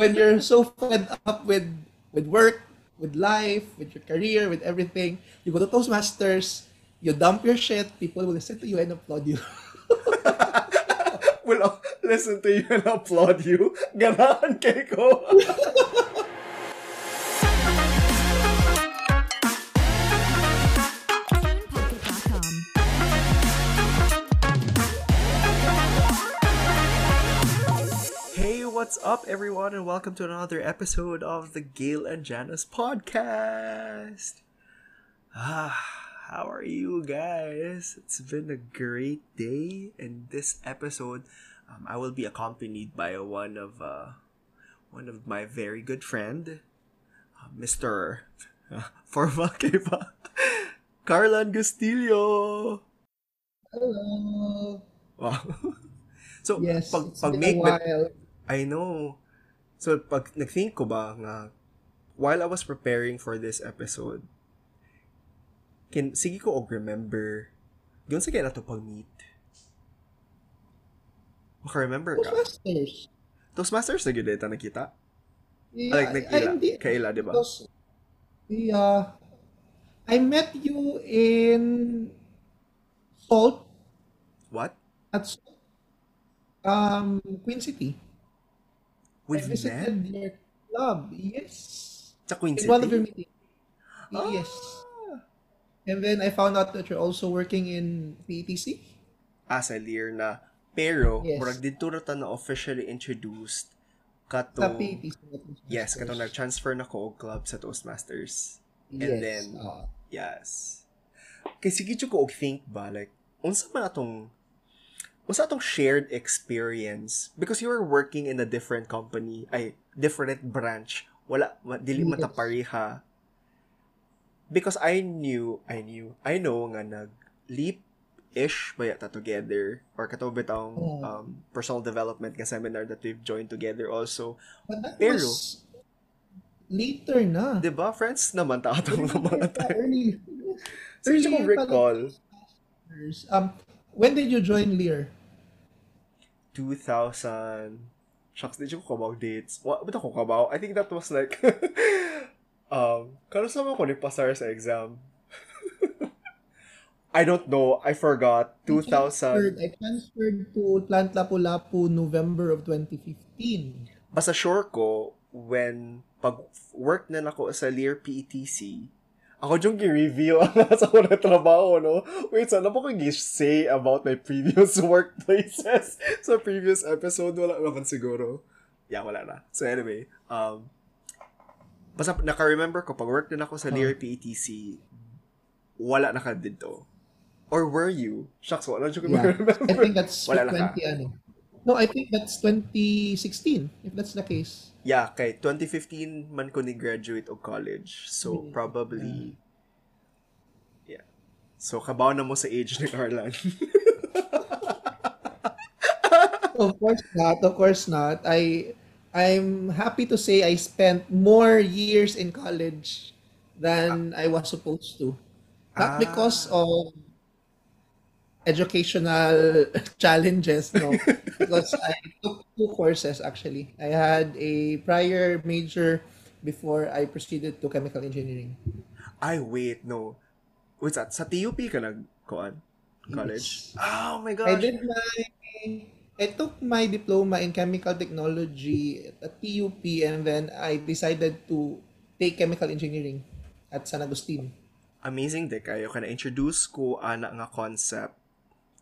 when you're so fed up with with work, with life, with your career, with everything, you go to Toastmasters, you dump your shit, people will listen to you and applaud you. will listen to you and applaud you. Ganahan kay ko. what's up, everyone, and welcome to another episode of the Gail and Jannus podcast. Ah, how are you guys? It's been a great day. In this episode, um, I will be accompanied by one of uh, one of my very good friend, uh, Mr. Forma Keba, Carlan Gustilo. Hello. Wow. so, Yes, pag, it's pag been make a while. I know. So, pag nag-think ko ba nga, while I was preparing for this episode, kin, sige ko og remember, yun sa kaya na to pag-meet. Maka-remember ka? Toastmasters. Toastmasters na gila nakita? Yeah, Ah, like, nag-ila. Hindi. Kaila, di ba? Yeah, I met you in Salt What? at um Queen City. We've I visited met? your club. Yes. Sa Queen In City? one of your meetings. Ah. Yes. And then I found out that you're also working in PETC. As a lear na. Pero, Yes. murag dito na ta na officially introduced kato, Sa PETC. yes, kato nag-transfer na ko og club sa Toastmasters. Yes. and then- ah. Yes. Kay sige ko og think ba like unsa man atong unsa atong shared experience. Because you were working in a different company ay different branch. Wala dili matapareha. Because I knew I knew I know nga nag leap ish ba yata together. Or kato bitang Oh. um, personal development nga seminar that we've joined together also. But that Pero- was later na. 'di ba? Friends naman ta atong mga tayo. Early. so yun ko recall. Um, when did you join Lear? 2000 shucks did you ko kabaw dates? What ba't ako kabaw I think that was like um kano sa ko ni pasar sa exam. I don't know. I forgot. 2000 I transferred to Plant Lapu-Lapu November of 2015. basta sure ko when pag work na nako sa Lear PETC ako yung gi-reveal ang sa ko na trabaho, no? Wait, sana po kong say about my previous workplaces sa previous episode? Wala naman siguro. Yeah, wala na. So anyway, um, basta naka-remember ko, pag work na ako sa Lear PETC, wala na ka dito. Or were you? Shucks, wala dyan ko Yeah. remember. I think that's Wala na ka. 20 ano. No, I think that's 2016 if that's the case. Yeah, kay 2015 man ko ni graduate og college. So Mm, probably yeah. So kabaw na mo sa age ni Carlan. Of course not. Of course not. I I'm happy to say I spent more years in college than I was supposed to. Ah. Not because of educational challenges, no. because I took two courses actually. I had a prior major before I proceeded to chemical engineering. Ay wait, no. What's that? Sa TUP ka nag kuan? College? Oh my I gosh. did my I took my diploma in chemical technology at TUP and then I decided to take chemical engineering at San Agustin. Amazing de kayo ka na-introduce ko ana nga concept.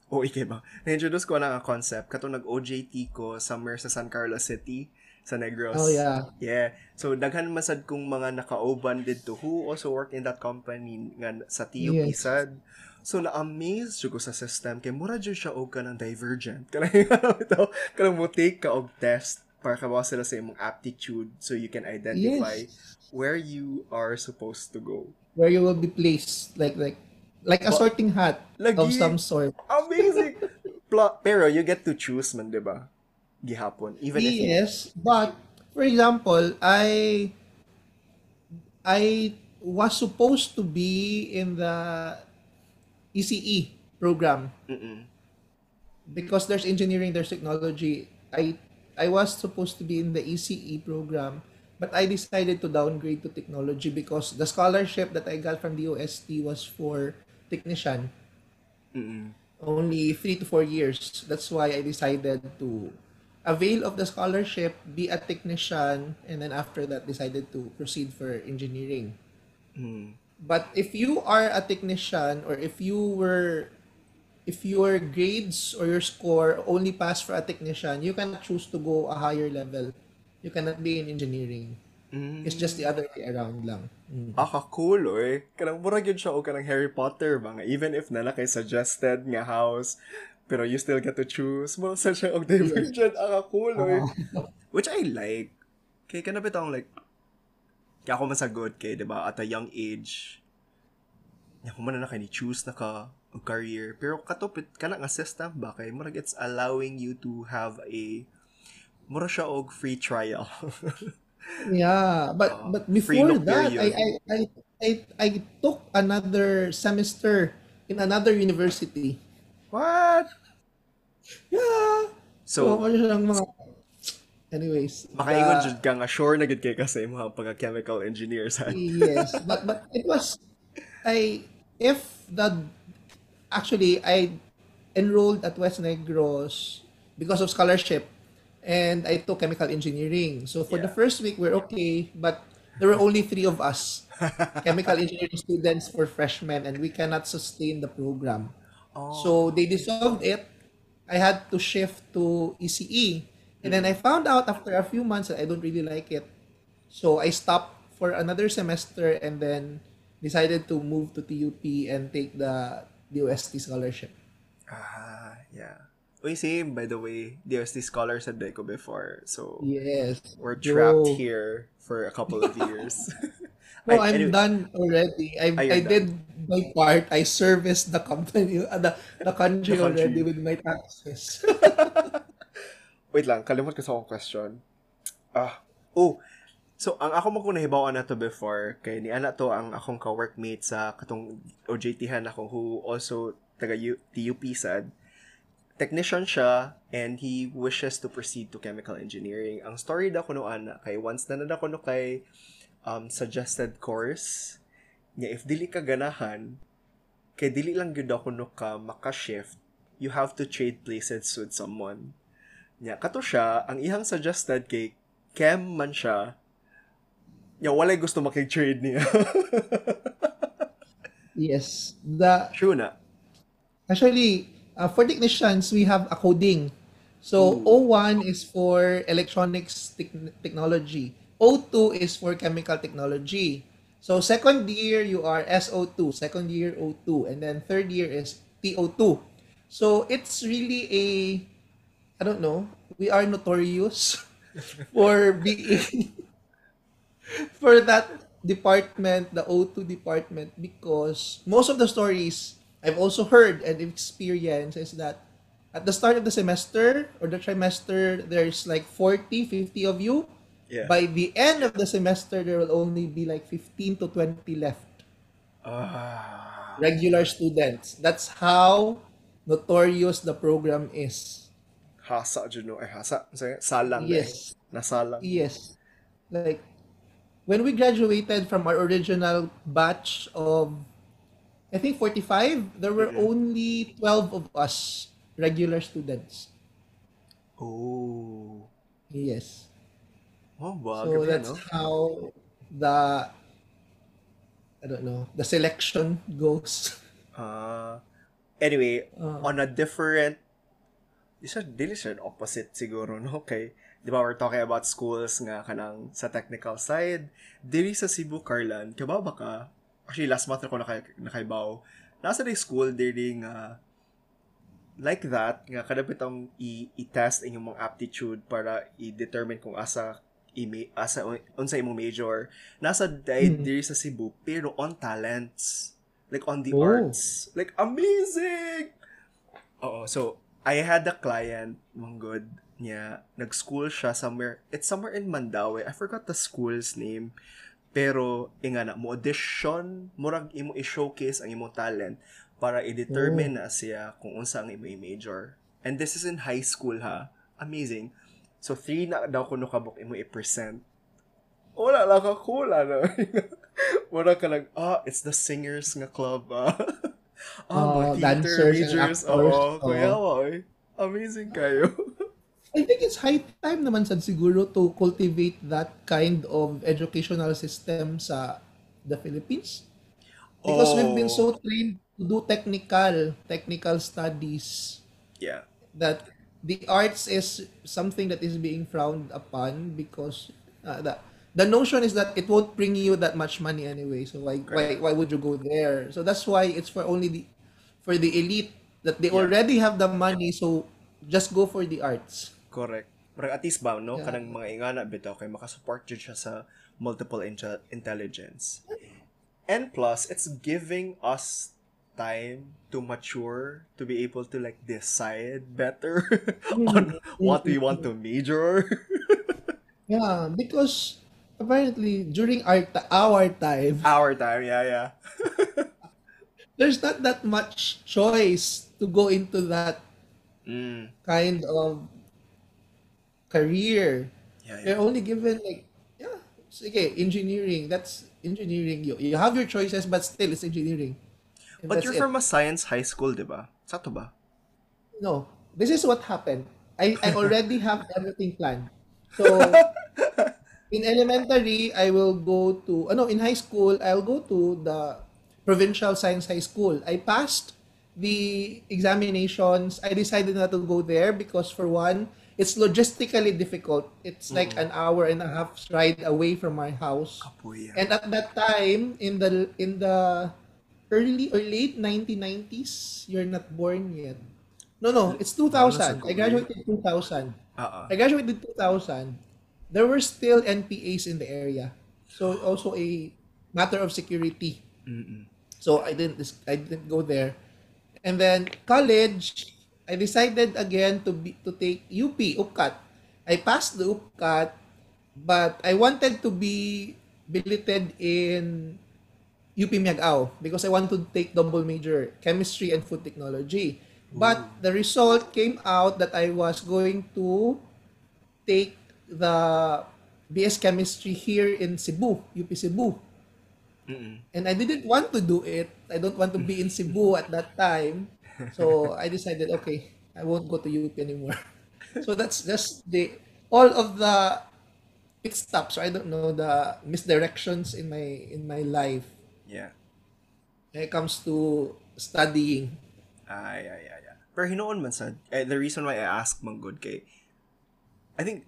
O ikay ba? Na-introduce ko ana nga concept kato nag-OJT ko somewhere sa San Carlos City sa Negros. Oh yeah. Yeah. So, daghan masad kung mga naka-uban dito who also work in that company nga sa TUP Yes. sad. So, na-amaze ko sa system kay mura jud siya og kanang divergent. Kanang ito, kanang mo take ka og test para kabawa sila sa imong aptitude so you can identify Yes. where you are supposed to go. Where you will be placed like like like a sorting hat Lagi. of some sort. Amazing! Pla- pero you get to choose man, di ba? Gihapon. Even if Yes, but for example, I I was supposed to be in the ECE program Mm-mm. because there's engineering, there's technology. I I was supposed to be in the ECE program, but I decided to downgrade to technology because the scholarship that I got from the OST was for technician. Mm-mm. Only three to four years. That's why I decided to avail of the scholarship, be a technician, and then after that decided to proceed for engineering. Mm. But if you are a technician or if you were if your grades or your score only pass for a technician, you can choose to go a higher level. You cannot be in engineering. Mm. It's just the other way around lang. Mm. Aka cool oy. Kanang murag yun siya o kanang Harry Potter ba nga even if nana kay suggested nga house pero you still get to choose mo sa siya og divergent aka cool oy. Which I like. Kay kana bitong like kaya ako masagot kay 'di ba at a young age nya ko man na kay ni choose na ka og career pero katupit kana nga system ba kay murag it's allowing you to have a mura siya og free trial. Yeah, but Uh, but before that, I. I I I I took another semester in another university. What? Yeah. So, So, ano mga anyways. makaingon the- jud ka nga sure na gid kay kasi mga pagka-chemical engineer sa yes, but but it was I if the actually I enrolled at West Negros because of scholarship and I took chemical engineering. So for the first week we're okay, but there were only three of us chemical engineering students for freshmen and we cannot sustain the program. Oh. So they dissolved it. I had to shift to ECE. And then I found out after a few months that I don't really like it. So I stopped for another semester and then decided to move to TUP and take the DOST scholarship. Ah, yeah. Uy, same, by the way. DOST scholar said ko before. So, Yes. we're trapped Bro. here for a couple of years. No, Ay, I'm anyway, done already. I I did my part. I serviced the company, uh, the, the country The country. already with my taxes. Wait lang, kalimot ko sa akong question. Ah, oh, so ang ako mo kung nahibawan na to before, kay ni ana to ang akong ka-workmate sa katong OJT-han ako who also taga TUP sad. Technician siya and he wishes to proceed to chemical engineering. Ang story da kuno ana kay once na nada kuno kay um, suggested course niya if dili ka ganahan kay dili lang gyud ako no ka maka-shift you have to trade places with someone Nya, kato siya, ang ihang suggested kay Chem man siya, nya, walay gusto makig-trade niya. yes. The True na. Actually, uh, for technicians, we have a coding. So, O1 is for electronics tech- technology. O2 is for chemical technology. So, second year, you are SO2. Second year, O2. And then third year is TO2. So, it's really a, I don't know, we are notorious for being, for that department, the O2 department, because most of the stories I've also heard and experienced is that at the start of the semester or the trimester, there's like 40, 50 of you. Yeah. By the end of the semester, there will only be like 15 to 20 left. Ah. Regular students. That's how notorious the program is. hasa, dyan no? Ay, hasa. Salang. na eh. Nasalang. Yes. Like, when we graduated from our original batch of, I think 45, there were only 12 of us regular students. Oh. Yes. Oh, ba? So gabi, that's no? how the, I don't know, the selection goes. Ah. anyway, Uh, on a different Di siya, dili siya opposite siguro, no? Kay, di ba, we're talking about schools nga kanang sa technical side. Dili sa Cebu, Carlan, kabaw ba ka? Actually, last month ako nakay, nakaibaw. Nasa na school, dili nga like that, nga kada bitong i- i-test ang imong aptitude para i-determine kung asa imi asa unsa imong major. Nasa dahil Mm. diri sa Cebu pero on talents. Like on the Oh. arts. Like amazing! Oo, so I had a client, mong good, niya, nag-school siya somewhere, it's somewhere in Mandaue, I forgot the school's name, pero, inga na, mo audition, murag imo i-showcase ang imong talent para i-determine na siya kung unsa ang imo i-major. And this is in high school ha. Amazing. So, 3 na daw kuno kabuk imo i-present. Wala lang ka kula na. Wala ka lang, ah, it's the singers nga club, ah. ah, Oh, mga theater dancers majors. Oo, kuya, Oo. oy. Amazing kayo. I think it's high time naman sad siguro to cultivate that kind of educational system sa the Philippines. Because we've been Oh. so trained to do technical, technical studies Yeah. that the arts is something that is being frowned upon because uh, the the notion is that it won't bring you that much money anyway. So why why why would you go there? So that's why it's for only the for the elite that they Yeah. already have the money. So just go for the arts. Correct. Pero at least ba, no? Yeah. Kanang mga ingana bitaw kay makasupport jud siya sa multiple inte- intelligence. And plus, it's giving us time to mature, to be able to like decide better on what we want to major. Yeah, because apparently during our ta- our time, Our time, yeah, yeah. there's not that much choice to go into that Mm. kind of career. Yeah, yeah. You're only given like yeah, sige, engineering. That's engineering. You you have your choices, but still it's engineering. And But you're it. from a science high school, di ba? Sato ba? no. This is what happened. I I already have everything planned. So in elementary, I will go to uh, ano in high school, I'll go to the provincial science high school. I passed the examinations. I decided not to go there because for one, it's logistically difficult. It's like mm. an hour and a half ride away from my house. Kapuya. And at that time, in the in the early or late 1990s, you're not born yet. No, no, it's 2000. Ah, I graduated 2000. Oo. Ah, ah. I graduated 2000. There were still NPAs in the area. So also a matter of security. Mm-mm. So I didn't I didn't go there. And then college, I decided again to be to take UP UPCAT. I passed the UPCAT, but I wanted to be billeted in UP Miagao because I wanted to take double major chemistry and food technology. But the result came out that I was going to take the BS chemistry here in Cebu, UP Cebu. Mm-mm. And I didn't want to do it. I don't want to be in Cebu at that time. So I decided, okay, I won't go to UP anymore. So that's just the all of the pit stops. Or I don't know the misdirections in my in my life Yeah. when it comes to studying. Ay, ay, ay, ay. Pero hinoon man sad, eh, the reason why I ask man good kay, I think,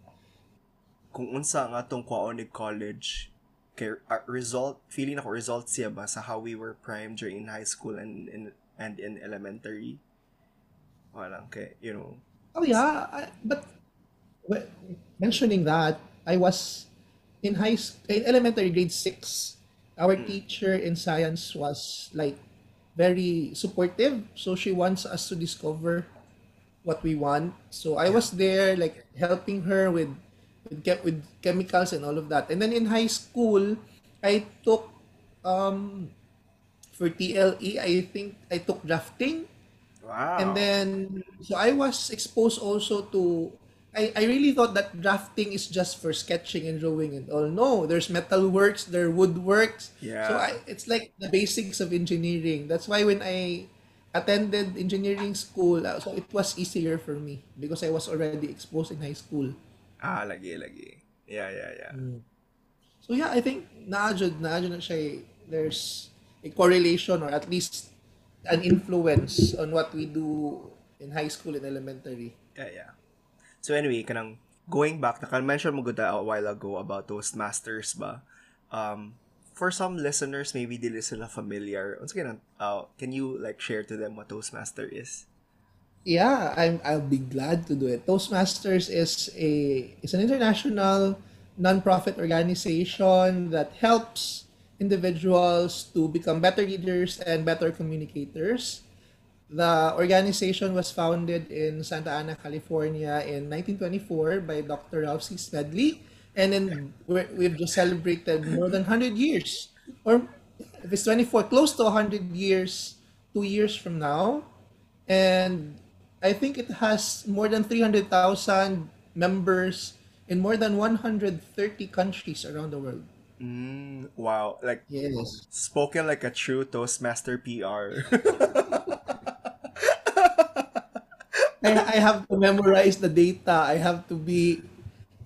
kung unsa nga tong kwaon ni college, kay uh, result, feeling ako result siya ba sa how we were primed during high school and in and in elementary. Walang kay, you know, Oh yeah, I, but well, mentioning that, I was in high in elementary grade six. Our teacher in science was like very supportive, so she wants us to discover what we want. So I was there like helping her with with, chem- with chemicals and all of that. And then in high school, I took um for TLE, I think I took drafting. wow. And then, so I was exposed also to, I, I really thought that drafting is just for sketching and drawing and all. No, there's metal works, there are woodworks. Yeah. So I, it's like the basics of engineering. That's why when I attended engineering school, uh, so it was easier for me because I was already exposed in high school. ah, lagi, lagi. Yeah, yeah, yeah. So yeah, I think naadjud, naadjud na siya eh. there's a correlation or at least an influence on what we do in high school and elementary. Yeah, yeah. So anyway, kanang going back, naka-mention mo good a while ago about Toastmasters ba? Um, for some listeners, maybe dili sila familiar. Once again, uh, can you like share to them what Toastmaster is? Yeah, I'm I'll be glad to do it. Toastmasters is a is an international nonprofit organization that helps individuals to become better leaders and better communicators. The organization was founded in Santa Ana, California in 1924 by Dr. Ralph C. Smedley. And then we've just celebrated more than 100 years. Or if it's 24, close to 100 years, two years from now. And I think it has more than 300,000 members in more than 130 countries around the world. Mm, wow. Like, Yes. spoken like a true Toastmaster PR. I, I have to memorize the data. I have to be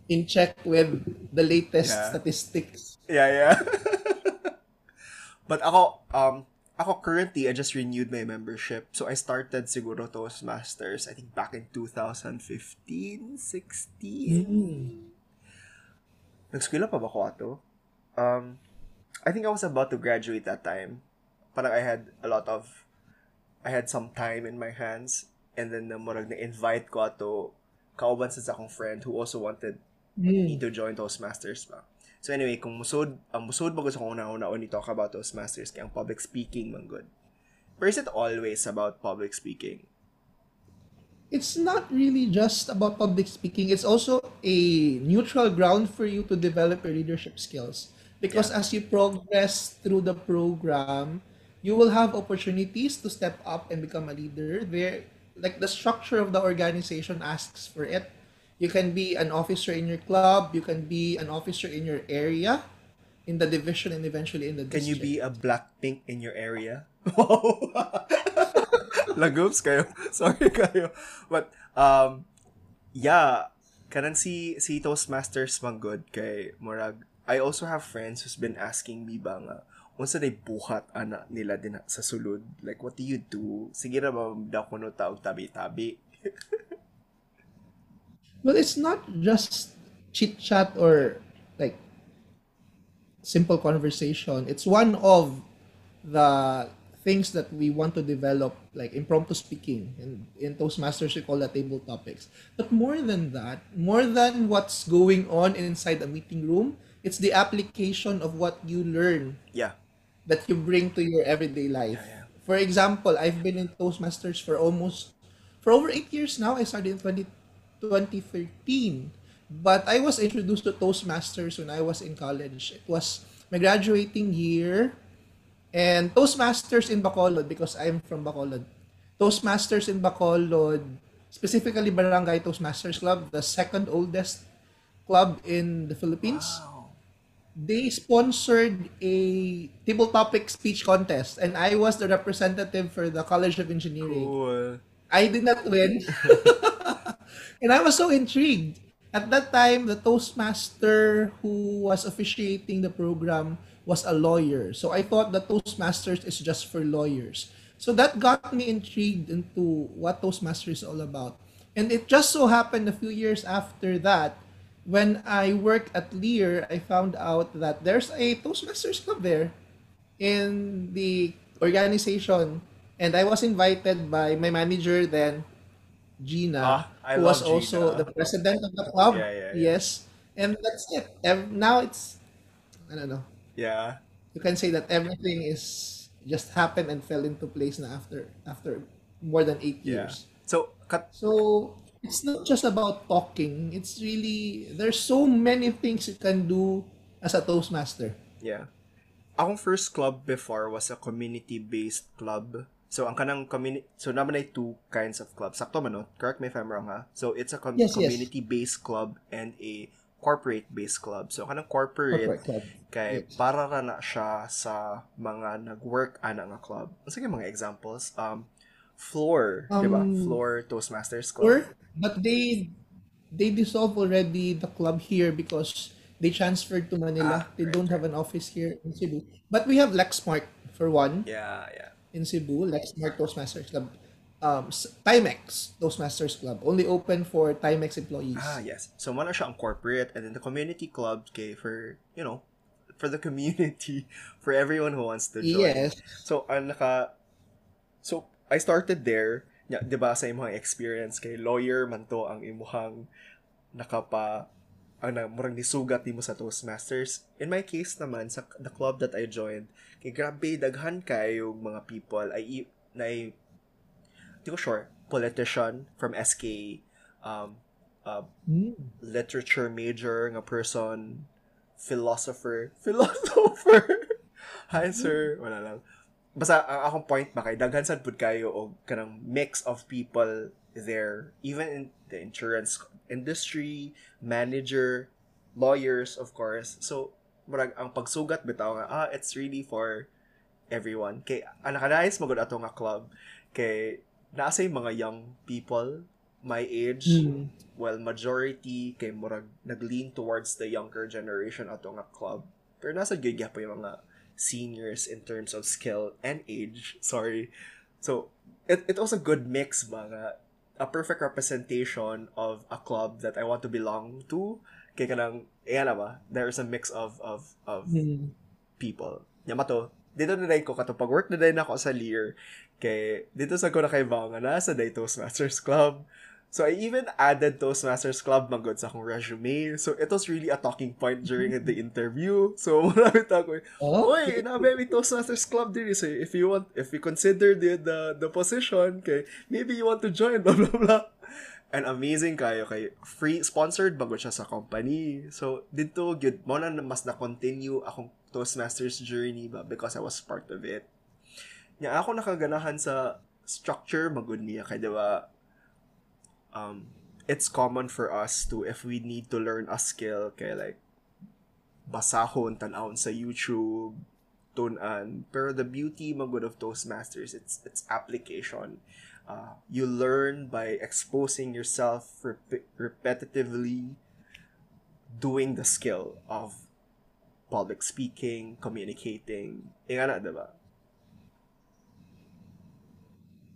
in check with the latest Yeah. statistics. yeah, yeah. but ako, um, ako currently, I just renewed my membership. So I started siguro Toastmasters, I think back in 2015, 16. Nag-school pa ba ako ato? Um, I think I was about to graduate that time. Parang I had a lot of, I had some time in my hands. And then na murag na-invite ko ato kauban sa akong friend who also wanted me to join Toastmasters pa. So anyway, kung musod, ang musod ba gusto kong una-una ni talk about Toastmasters kaya ang public speaking man good. But is it always about public speaking? It's not really just about public speaking. It's also a neutral ground for you to develop your leadership skills. Because as you progress through the program, you will have opportunities to step up and become a leader. There, like the structure of the organization asks for it. You can be an officer in your club. You can be an officer in your area, in the division, and eventually in the district. Can you be a black pink in your area? Lagops kayo. Sorry kayo. But, um, yeah, kanang si, si Toastmasters man good kay Murag. I also have friends who's been asking me ba nga, unsa day buhat ana nila din sa sulod? Like, what do you do? Sige ra ba daw kuno taog tabi-tabi? Well, it's not just chit chat or like simple conversation. It's one of the things that we want to develop, like impromptu speaking. And in Toastmasters, we call that table topics. But more than that, more than what's going on inside a meeting room, it's the application of what you learn Yeah. that you bring to your everyday life. Yeah, yeah. For example, I've been in Toastmasters for almost for over eight years now. I started in 20, 2013. But I was introduced to Toastmasters when I was in college. It was my graduating year. And Toastmasters in Bacolod, because I'm from Bacolod. Toastmasters in Bacolod, specifically Barangay Toastmasters Club, the second oldest club in the Philippines Wow. They sponsored a table topic speech contest and I was the representative for the College of Engineering. Cool. I did not win. and I was so intrigued. At that time, the Toastmaster who was officiating the program was a lawyer. So I thought the Toastmasters is just for lawyers. So that got me intrigued into what Toastmasters is all about. And it just so happened a few years after that, when I worked at Lear, I found out that there's a Toastmasters club there in the organization. And I was invited by my manager then, Gina, Ah, who was love also the president of the club. Yeah, yeah, yeah. Yes. And that's it. Now it's, I don't know. Yeah. You can say that everything is just happened and fell into place na after after more than eight Yeah. years. So, kat, So it's not just about talking. It's really there's so many things you can do as a Toastmaster. Yeah. Akong first club before was a community-based club. So, ang kanang community, so naman ay two kinds of clubs. Sakto man, no? Correct me if I'm wrong, ha? So, it's a com- Yes, yes. community-based club and a corporate-based club. So, kanang corporate, Corporate club. kay Yes. para ra na siya sa mga nag-work ana nga club. Sige mga examples. Um, Floor? Um, Floor Toastmasters Club. Or but they they dissolved already the club here because they transferred to Manila. Ah, they right, don't have an office here in Cebu. But we have Lexmark for one Yeah, yeah. in Cebu, Lexmark Toastmasters Club. Um, Timex Toastmasters Club only open for Timex employees. Ah, yes. So, mana siya ang corporate and then the community club kay for, you know, for the community, for everyone who wants to join. yes. So, ang naka, so, I started there, ya, di ba, sa imong experience kay lawyer man to ang imuhang nakapa, ang na, murang nisugat nimo sa Toastmasters. In my case naman, sa the club that I joined, kay grabe, daghan kayo mga people, ay, na, di ko sure, politician from SK, um, uh, Hmm. literature major nga person, philosopher, philosopher. Hi sir, wala lang. Basta ang akong point ba kay daghan sad pud kayo og kanang mix of people there even in the insurance industry, manager, lawyers, of course. So, murag ang pagsugat bitaw nga, ah, it's really for everyone. Kay, ang nakanais magod ato nga club, kay, nasa yung mga young people, my age, Mm. well, majority, kay murag, nag-lean towards the younger generation ato nga club. Pero nasa gyud pa yung mga seniors in terms of skill and age. Sorry. So, it, it was a good mix nga, a perfect representation of a club that I want to belong to. Kaya kanang, ayan na ba, there's a mix of, of, of Mm. people. Yama to, dito na ko kato pag work na din ako sa Lear. Kay dito sa ko na kay Banga na sa Day Toastmasters Club. So I even added Toastmasters Club magod sa akong resume. So it was really a talking point during the interview. So marami ta ko. Oh, Oy, na may Toastmasters Club din so if you want if you consider the the, the position kay maybe you want to join blah blah blah. And amazing kayo kay free sponsored bago siya sa company. So dito gyud mo na mas na continue akong Toastmasters journey ba because I was part of it. Nya ako nakaganahan sa structure magud niya kay diba um it's common for us to if we need to learn a skill kay like basahon tan-awon sa YouTube tunan. Pero the beauty magud of Toastmasters it's it's application. Uh, you learn by exposing yourself rep- repetitively doing the skill of public speaking communicating. Inga na, diba?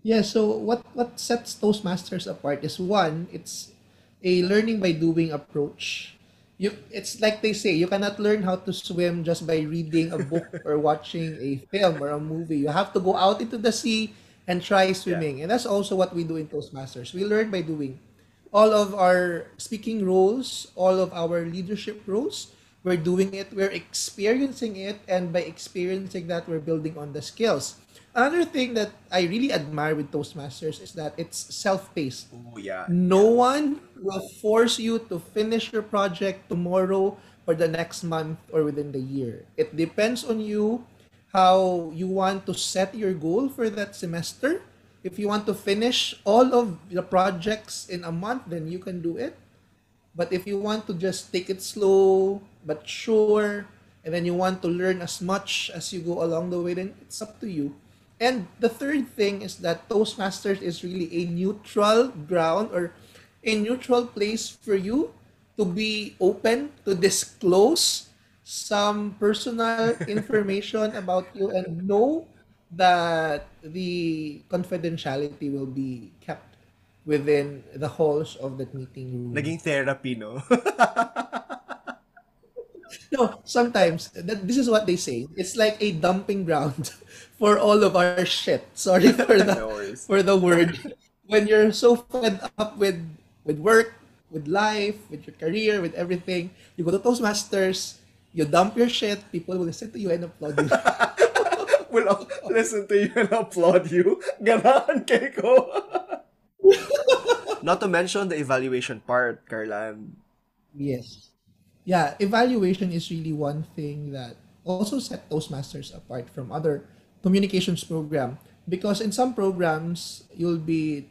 Yeah, so what what sets Toastmasters apart is one, it's a learning by doing approach. You it's like they say, you cannot learn how to swim just by reading a book or watching a film or a movie. You have to go out into the sea and try swimming. And that's also what we do in Toastmasters. We learn by doing. All of our speaking roles, all of our leadership roles, we're doing it, we're experiencing it, and by experiencing that, we're building on the skills. Another thing that I really admire with Toastmasters is that it's self-paced. Oh yeah. No one will force you to finish your project tomorrow or the next month or within the year. It depends on you how you want to set your goal for that semester. If you want to finish all of the projects in a month, then you can do it. But if you want to just take it slow but sure, and then you want to learn as much as you go along the way, then it's up to you. And the third thing is that Toastmasters is really a neutral ground or a neutral place for you to be open to disclose some personal information about you and know that the confidentiality will be kept within the halls of that meeting room. Naging therapy, no? No, sometimes that, this is what they say. It's like a dumping ground for all of our shit. Sorry for the No for the word. When you're so fed up with with work, with life, with your career, with everything, you go to Toastmasters, you dump your shit, people will listen to you and applaud you. will I'll listen to you and applaud you. Ganahan kay ko. Not to mention the evaluation part, Carlan. Yes. Yeah, evaluation is really one thing that also set Toastmasters apart from other communications program because in some programs you'll be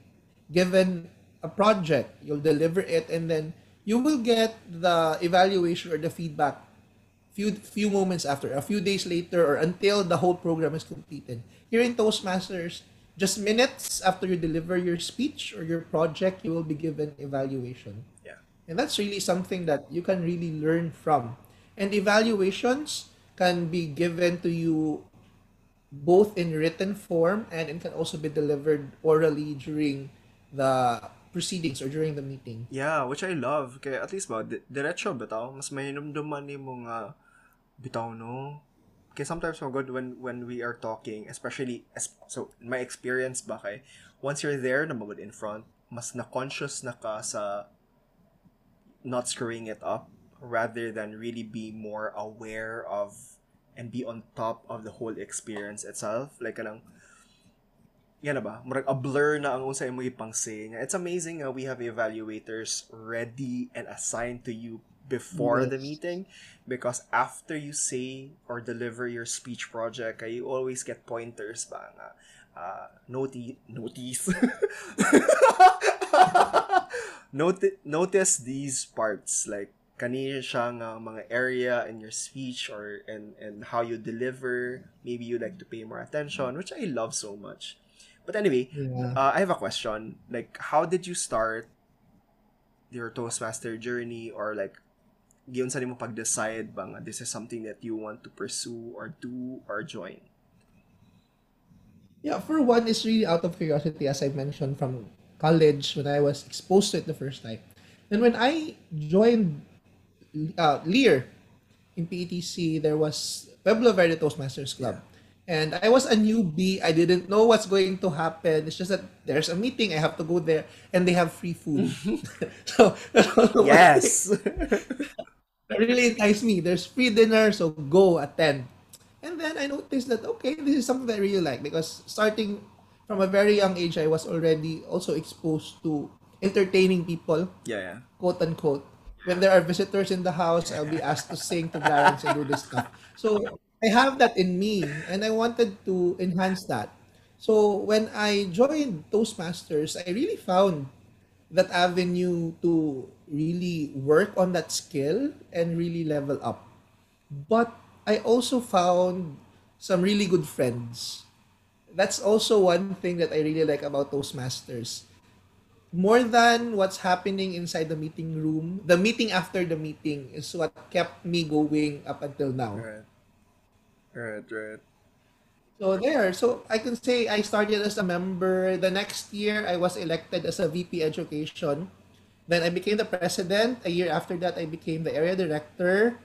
given a project, you'll deliver it and then you will get the evaluation or the feedback few few moments after, a few days later or until the whole program is completed. Here in Toastmasters, just minutes after you deliver your speech or your project, you will be given evaluation. And that's really something that you can really learn from. And evaluations can be given to you both in written form and it can also be delivered orally during the proceedings or during the meeting. Yeah, which I love. Kaya at least ba, di- diretso bitaw, mas may numduman ni mo nga bitaw no. Kaya sometimes mo good when when we are talking, especially es- so my experience ba kay once you're there na in front, mas na conscious na ka sa not screwing it up rather than really be more aware of and be on top of the whole experience itself. Like kanang yan na ba? Murag a blur na ang unsay mo ipang say niya. It's amazing nga we have evaluators ready and assigned to you before the meeting because after you say or deliver your speech project, uh, you always get pointers ba nga uh, noti- notice. Noti- notice these parts like kanina siya nga mga area in your speech or and and how you deliver. Maybe you like to pay more attention which I love so much. But anyway Yeah. uh, I have a question. Like how did you start your Toastmaster journey or like giyon sa nimo pag-decide ba nga this is something that you want to pursue or do or join Yeah, for one, it's really out of curiosity, as I mentioned, from college when I was exposed to it the first time. And when I joined uh, Lear in PETC, there was Pueblo Verde Toastmasters Club. And I was a newbie. I didn't know what's going to happen. It's just that there's a meeting. I have to go there, and they have free food. so yes that really enticed me. There's free dinner, so go attend. And then I noticed that okay, this is something that I really like because starting from a very young age, I was already also exposed to entertaining people, yeah yeah quote unquote. When there are visitors in the house, I'll be asked to sing to Clarence and do this stuff. So I have that in me, and I wanted to enhance that. So when I joined Toastmasters, I really found that avenue to really work on that skill and really level up. But I also found some really good friends. That's also one thing that I really like about Toastmasters. More than what's happening inside the meeting room, the meeting after the meeting is what kept me going up until now. right right right So there, so I can say I started as a member. The next year, I was elected as a VP Education. Then I became the president. A year after that, I became the area director.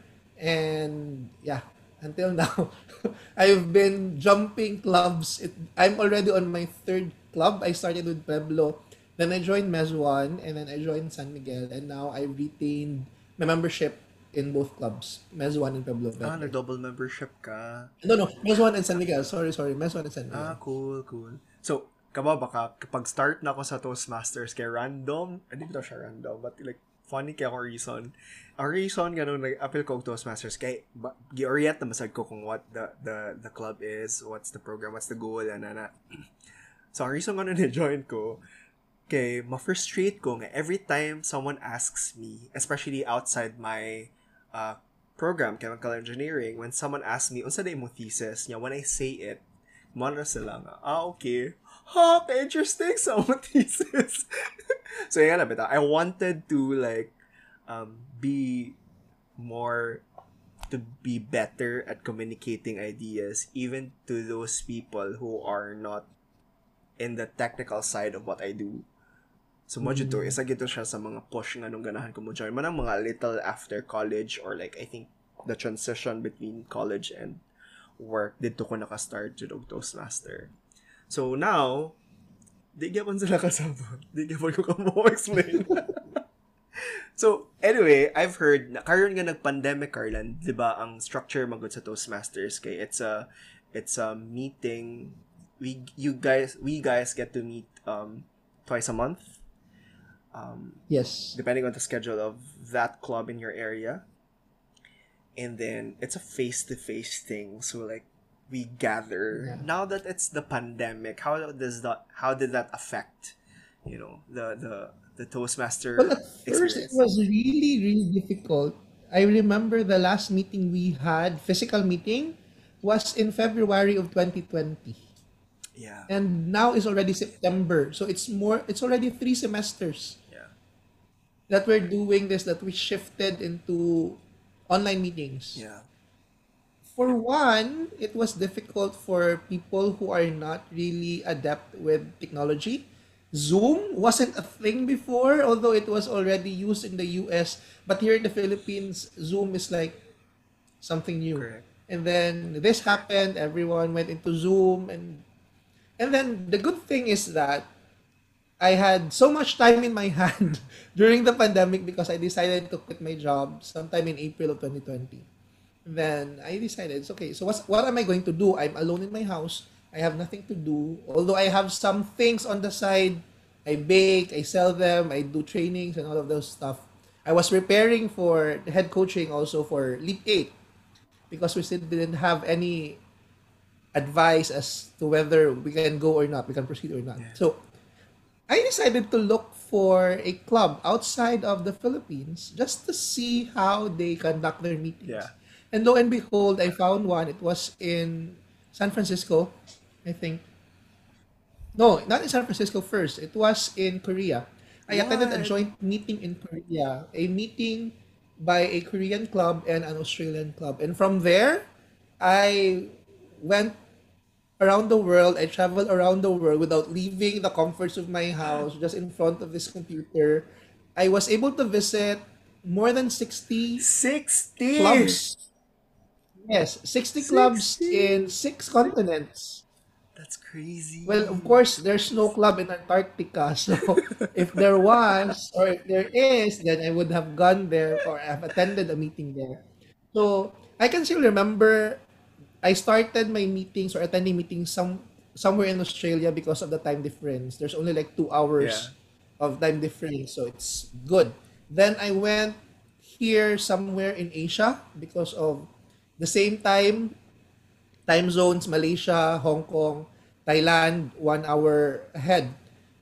And yeah, until now, I've been jumping clubs. It, I'm already on my third club. I started with Pueblo. Then I joined Mezuan, and then I joined San Miguel. And now I retained my membership in both clubs, Mezuan and Pueblo. ah Verde. nag-double membership ka No, no, Mezuan and San Miguel. Sorry, sorry. Mezuan and San Miguel. Ah, cool, cool. So, kaba baka kapag start na ako sa Toastmasters kay random, hindi ko siya random, but like, funny kay ako reason. Ang reason ganun nag-appeal ko Toastmasters kay gi-orient na masag ko kung what the, the the club is, what's the program, what's the goal, and ana. So, ang reason ganun ni-join ko, kay ma-frustrate ko nga every time someone asks me, especially outside my uh, program, chemical engineering, when someone asks me, unsa na mo thesis, niya, when I say it, Mara sila nga, ah, okay. Ha, ka-interesting sa mo thesis. so, yun na, bita. I wanted to, like, um, be more, to be better at communicating ideas, even to those people who are not in the technical side of what I do. So, mo to, isa gito siya sa mga push nga nung ganahan ko mo join. Manang mga little after college or like, I think, the transition between college and work dito ko naka-start jud og Toastmaster. So now, di gyapon sila kasama. Di gyapon ko kamo explain. so anyway, I've heard na karon nga nag-pandemic Carlan, 'di ba, ang structure magud sa Toastmasters kay it's a it's a meeting we you guys we guys get to meet um twice a month. Um Yes. depending on the schedule of that club in your area. And then it's a face to face thing. So like we gather. Yeah. Now that it's the pandemic, how does that how did that affect, you know, the the the Toastmaster Well, at first, it was really, really difficult. I remember the last meeting we had, physical meeting, was in February of 2020. yeah. And now is already September. So it's more, it's already three semesters Yeah. that we're doing this, that we shifted into online meetings. Yeah. For one, it was difficult for people who are not really adept with technology. Zoom wasn't a thing before, although it was already used in the US. But here in the Philippines, Zoom is like something new. Correct. And then this happened, everyone went into Zoom and and then the good thing is that I had so much time in my hand during the pandemic because I decided to quit my job sometime in April of 2020. Then I decided, it's okay, so what's, what am I going to do? I'm alone in my house. I have nothing to do. Although I have some things on the side. I bake, I sell them, I do trainings and all of those stuff. I was preparing for the head coaching also for Leap 8 because we still didn't have any advice as to whether we can go or not, we can proceed or not. Yeah. So I decided to look for a club outside of the Philippines just to see how they conduct their meetings. Yeah. And lo and behold, I found one. It was in San Francisco, I think. No, not in San Francisco first. It was in Korea. I attended a joint meeting in Korea, a meeting by a Korean club and an Australian club. And from there, I went around the world. I traveled around the world without leaving the comforts of my house, just in front of this computer. I was able to visit more than 60 60! clubs. Yes, 60 clubs 60. in six continents. That's crazy. Well, of course, there's no club in Antarctica. So if there was, or if there is, then I would have gone there or have attended a meeting there. So I can still remember I started my meetings or attending meetings some somewhere in Australia because of the time difference. There's only like two hours of time difference, so it's good. Then I went here somewhere in Asia because of the same time time zones Malaysia, Hong Kong, Thailand one hour ahead.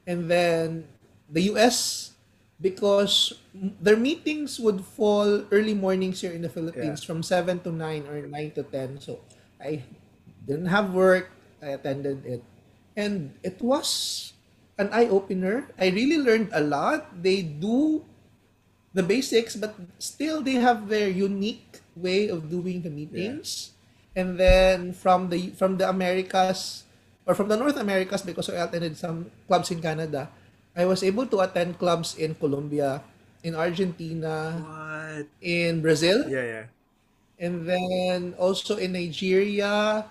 And then the US because their meetings would fall early mornings here in the Philippines from 7 to 9 or 9 to 10. So I didn't have work. I attended it. And it was an eye opener. I really learned a lot. They do the basics, but still they have their unique way of doing the meetings. And then from the from the Americas or from the North Americas, because I attended some clubs in Canada, I was able to attend clubs in Colombia, in Argentina, What? in Brazil, Yeah, yeah. and then also in Nigeria,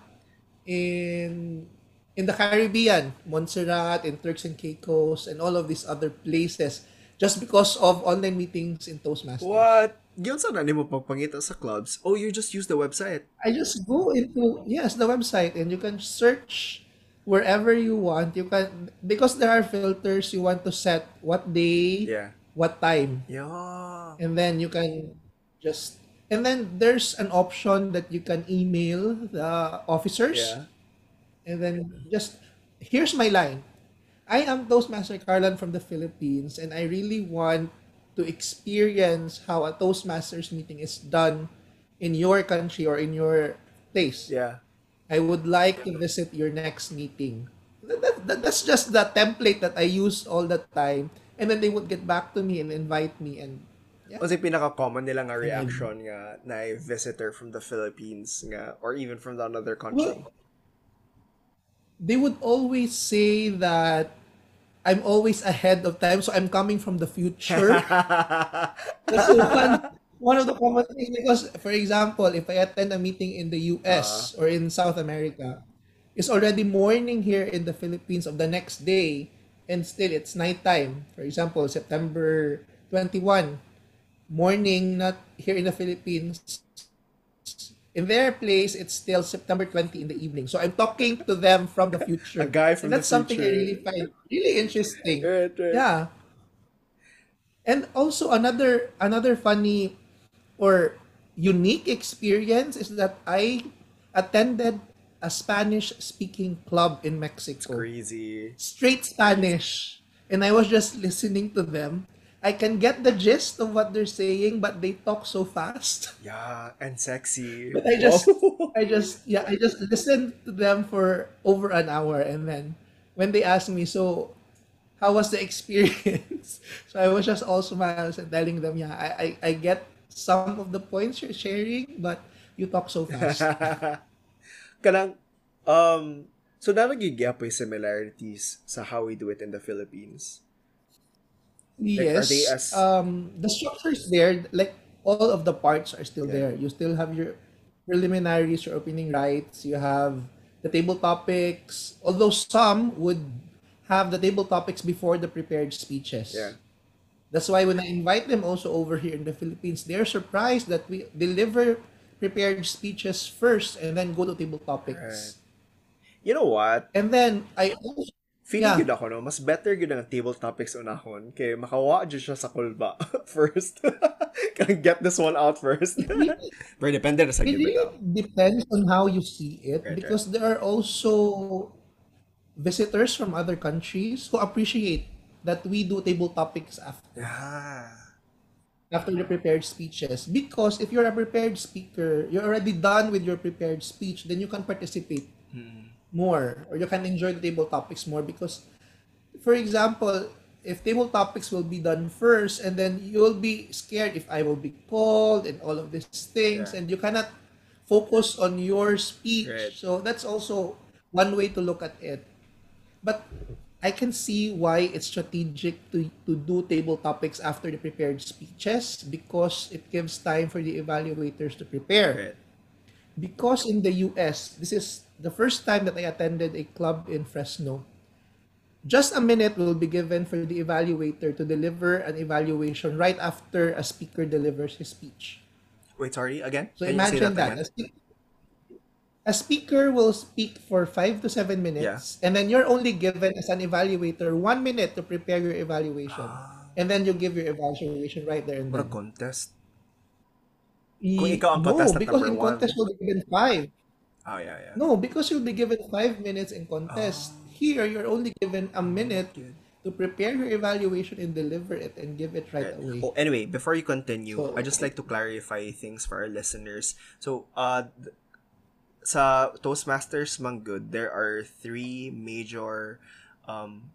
in in the Caribbean, Montserrat, in Turks and Caicos, and all of these other places, just because of online meetings in Toastmasters. What? Yun sa na mo pagpangita sa clubs? Oh, you just use the website. I just go into yes the website and you can search wherever you want. You can because there are filters. You want to set what day, Yeah. what time, Yeah. and then you can just and then there's an option that you can email the officers Yeah. and then just here's my line. I am Toastmaster Carlan from the Philippines and I really want to experience how a Toastmasters meeting is done in your country or in your place. Yeah. I would like to visit your next meeting. That, that, that- that's just the template that I use all the time. And then they would get back to me and invite me and yeah. Kasi pinaka-common nila nga reaction nga na a visitor from the Philippines nga or even from the another country. Well, they would always say that I'm always ahead of time, so I'm coming from the future. That's one, one of the common things because, for example, if I attend a meeting in the US uh-huh. or in South America, it's already morning here in the Philippines of the next day, and still it's nighttime. For example, September 21, morning, not here in the Philippines. In their place, it's still September 20 in the evening. So I'm talking to them from the future. A guy from and that's the something I really find really interesting. Right, right. Yeah. And also another another funny or unique experience is that I attended a Spanish speaking club in Mexico. Crazy. Straight Spanish. And I was just listening to them. I can get the gist of what they're saying, but they talk so fast. Yeah, and sexy. But I just. I just yeah, I just listened to them for over an hour and then when they asked me, so how was the experience? so I was just all smiles and telling them, yeah, I, I, I get some of the points you're sharing, but you talk so fast. Kanang, um, so nalagigya po yung similarities sa how we do it in the Philippines. Like, are yes. they as- um the structure is there, like all of the parts are still Yeah. there. You still have your preliminaries, your opening rights, you have the table topics, although some would have the table topics before the prepared speeches. Yeah. That's why when I invite them also over here in the Philippines, they're surprised that we deliver prepared speeches first and then go to table topics. Right. You know what? And then I also Feeling Yeah. yun ako, no? Mas better yun ang table topics unahon. Kay makawa dyan siya sa kulba first. Can get this one out first. Pero depende na sa give it really out. depends on how you see it Right, because there are also visitors from other countries who appreciate that we do table topics after Ah. after the prepared speeches because if you're a prepared speaker you're already done with your prepared speech then you can participate more or you can enjoy the table topics more because for example if table topics will be done first and then you'll be scared if I will be called and all of these things Yeah. and you cannot focus on your speech Right. so that's also one way to look at it but I can see why it's strategic to, to do table topics after the prepared speeches because it gives time for the evaluators to prepare Right. because in the US, this is the first time that I attended a club in Fresno. Just a minute will be given for the evaluator to deliver an evaluation right after a speaker delivers his speech. Wait, sorry, again? So Can imagine that. again? A, spe- a speaker will speak for five to seven minutes, and then you're only given as an evaluator one minute to prepare your evaluation. Ah. And then you give your evaluation right there and What a contest. Y- Kung ikaw ang no, because in one. contest will be given five. Oh, yeah, yeah. No, because you'll be given five minutes in contest. Here, you're only given a minute to prepare your evaluation and deliver it and give it right away. Oh, anyway, before you continue, So- I just like to clarify things for our listeners. So, uh, sa Toastmasters Manggod, there are three major um,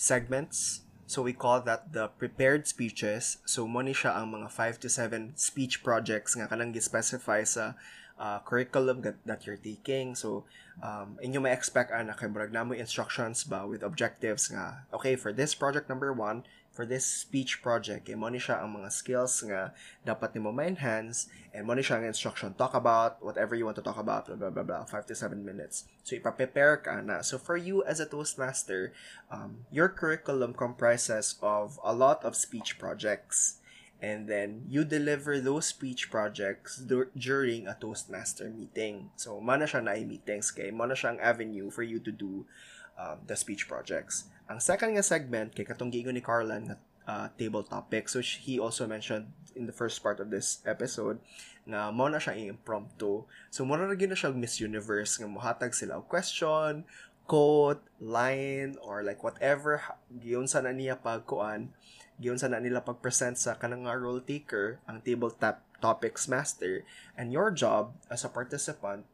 segments. So, we call that the prepared speeches. So, mo ni siya ang mga 5 to 7 speech projects nga kanang gi-specify sa uh, curriculum that, that you're taking. So, um, inyo may expect ana kay murag instructions ba with objectives nga okay for this project number one for this speech project kay mo ni siya ang mga skills nga dapat nimo ma-enhance and mo siya ang instruction talk about whatever you want to talk about blah blah blah, blah 5 to 7 minutes. So ipa-prepare ka na. So for you as a toastmaster um, your curriculum comprises of a lot of speech projects and then you deliver those speech projects dur- during a Toastmaster meeting. So, mana siya na meetings kay mana siya ang avenue for you to do um, the speech projects. Ang second nga segment kay katong giingon ni Carlan nga uh, table topics which he also mentioned in the first part of this episode nga mo na siya impromptu. So, na rin na siya Miss Universe nga muhatag sila og question, quote, line, or like whatever ha- giyon sa na niya pagkuan giyon sa na nila pag-present sa kanang nga role taker ang table tap topics master and your job as a participant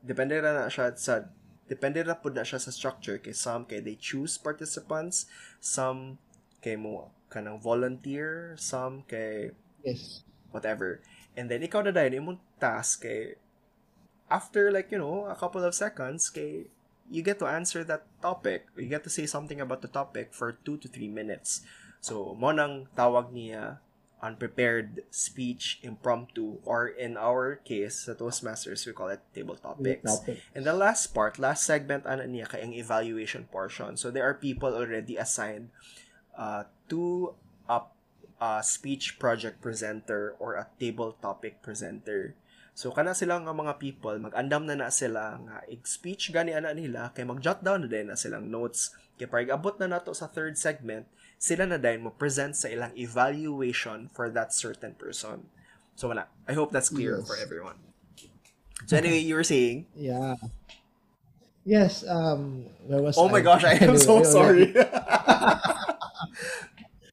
depende ra na siya sa depende ra pud na siya sa structure. Kay some kay they choose participants some kay mo kanang volunteer some kay Yes. whatever. And then ikaw na dahil imong task kay after like you know a couple of seconds kay you get to answer that topic. You get to say something about the topic for 2 to 3 minutes so mo nang tawag niya unprepared speech impromptu or in our case sa Toastmasters we call it table topics. Topics. and the last part last segment ana niya kay ang evaluation portion. So there are people already assigned uh, to a, a speech project presenter or a table topic presenter. So kana sila nga mga people mag-andam na na sila nga ig-speech gani ana nila kay mag-jot down na din na silang notes. Kay pag abot na nato sa third segment sila na din mo present sa ilang evaluation for that certain person. So wala. I hope that's clear Yes. for everyone. So anyway, you were saying, Yeah. Yes, um where was "Oh my gosh, I am Anyway, so sorry."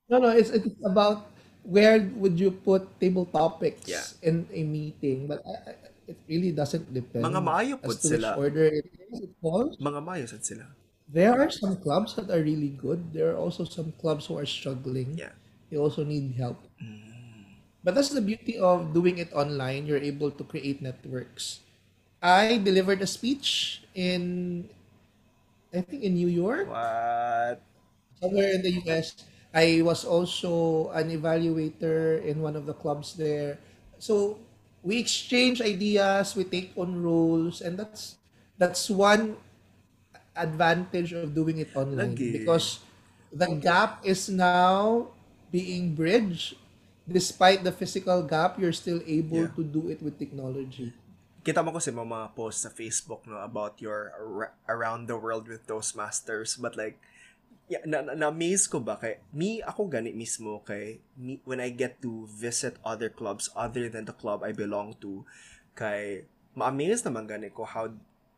No, no, it's it's about where would you put table topics Yeah. in a meeting, but I, I- it really doesn't depend. Mga maayo as pud to sila. Order it. It falls. Mga mayo sad sila. There are some clubs that are really good. There are also some clubs who are struggling. Yeah. They also need help. Mm. But that's the beauty of doing it online. You're able to create networks. I delivered a speech in, I think in New York, What? somewhere in the US. I was also an evaluator in one of the clubs there. So we exchange ideas, we take on roles, and that's that's one advantage of doing it online Lagi. because the gap is now being bridged. Despite the physical gap, you're still able Yeah. to do it with technology. kita mo ko sa mga posts sa Facebook no about your ar- around the world with Toastmasters but like yeah, na, na, na-amaze ko ba kay me ako gani mismo kay me, when I get to visit other clubs other than the club I belong to kay ma-amaze naman gani ko how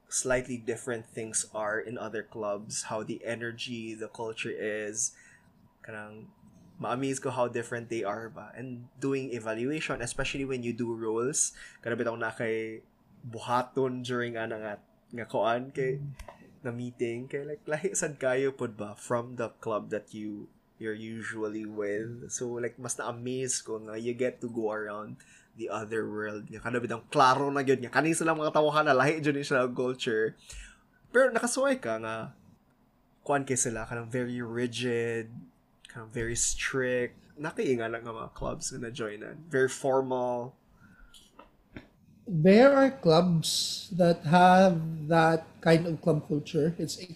slightly different things are in other clubs how the energy the culture is. Kanang ma-amaze ko how different they are ba. And doing evaluation especially when you do roles. Kada bitaw na kay buhaton during ana nga nga koan kay mm. na meeting kay like lahi sad kayo pod ba from the club that you you're usually with. So like mas na-amaze ko nga you get to go around the other world nga kada bitang klaro na gyud nga kani sila mga tawahan na lahi jud sila ang culture pero nakasuway ka nga kuan kay sila kanang very rigid kanang very strict nakiinga lang nga mga clubs nga na-joinan very formal there are clubs that have that kind of club culture. It's a,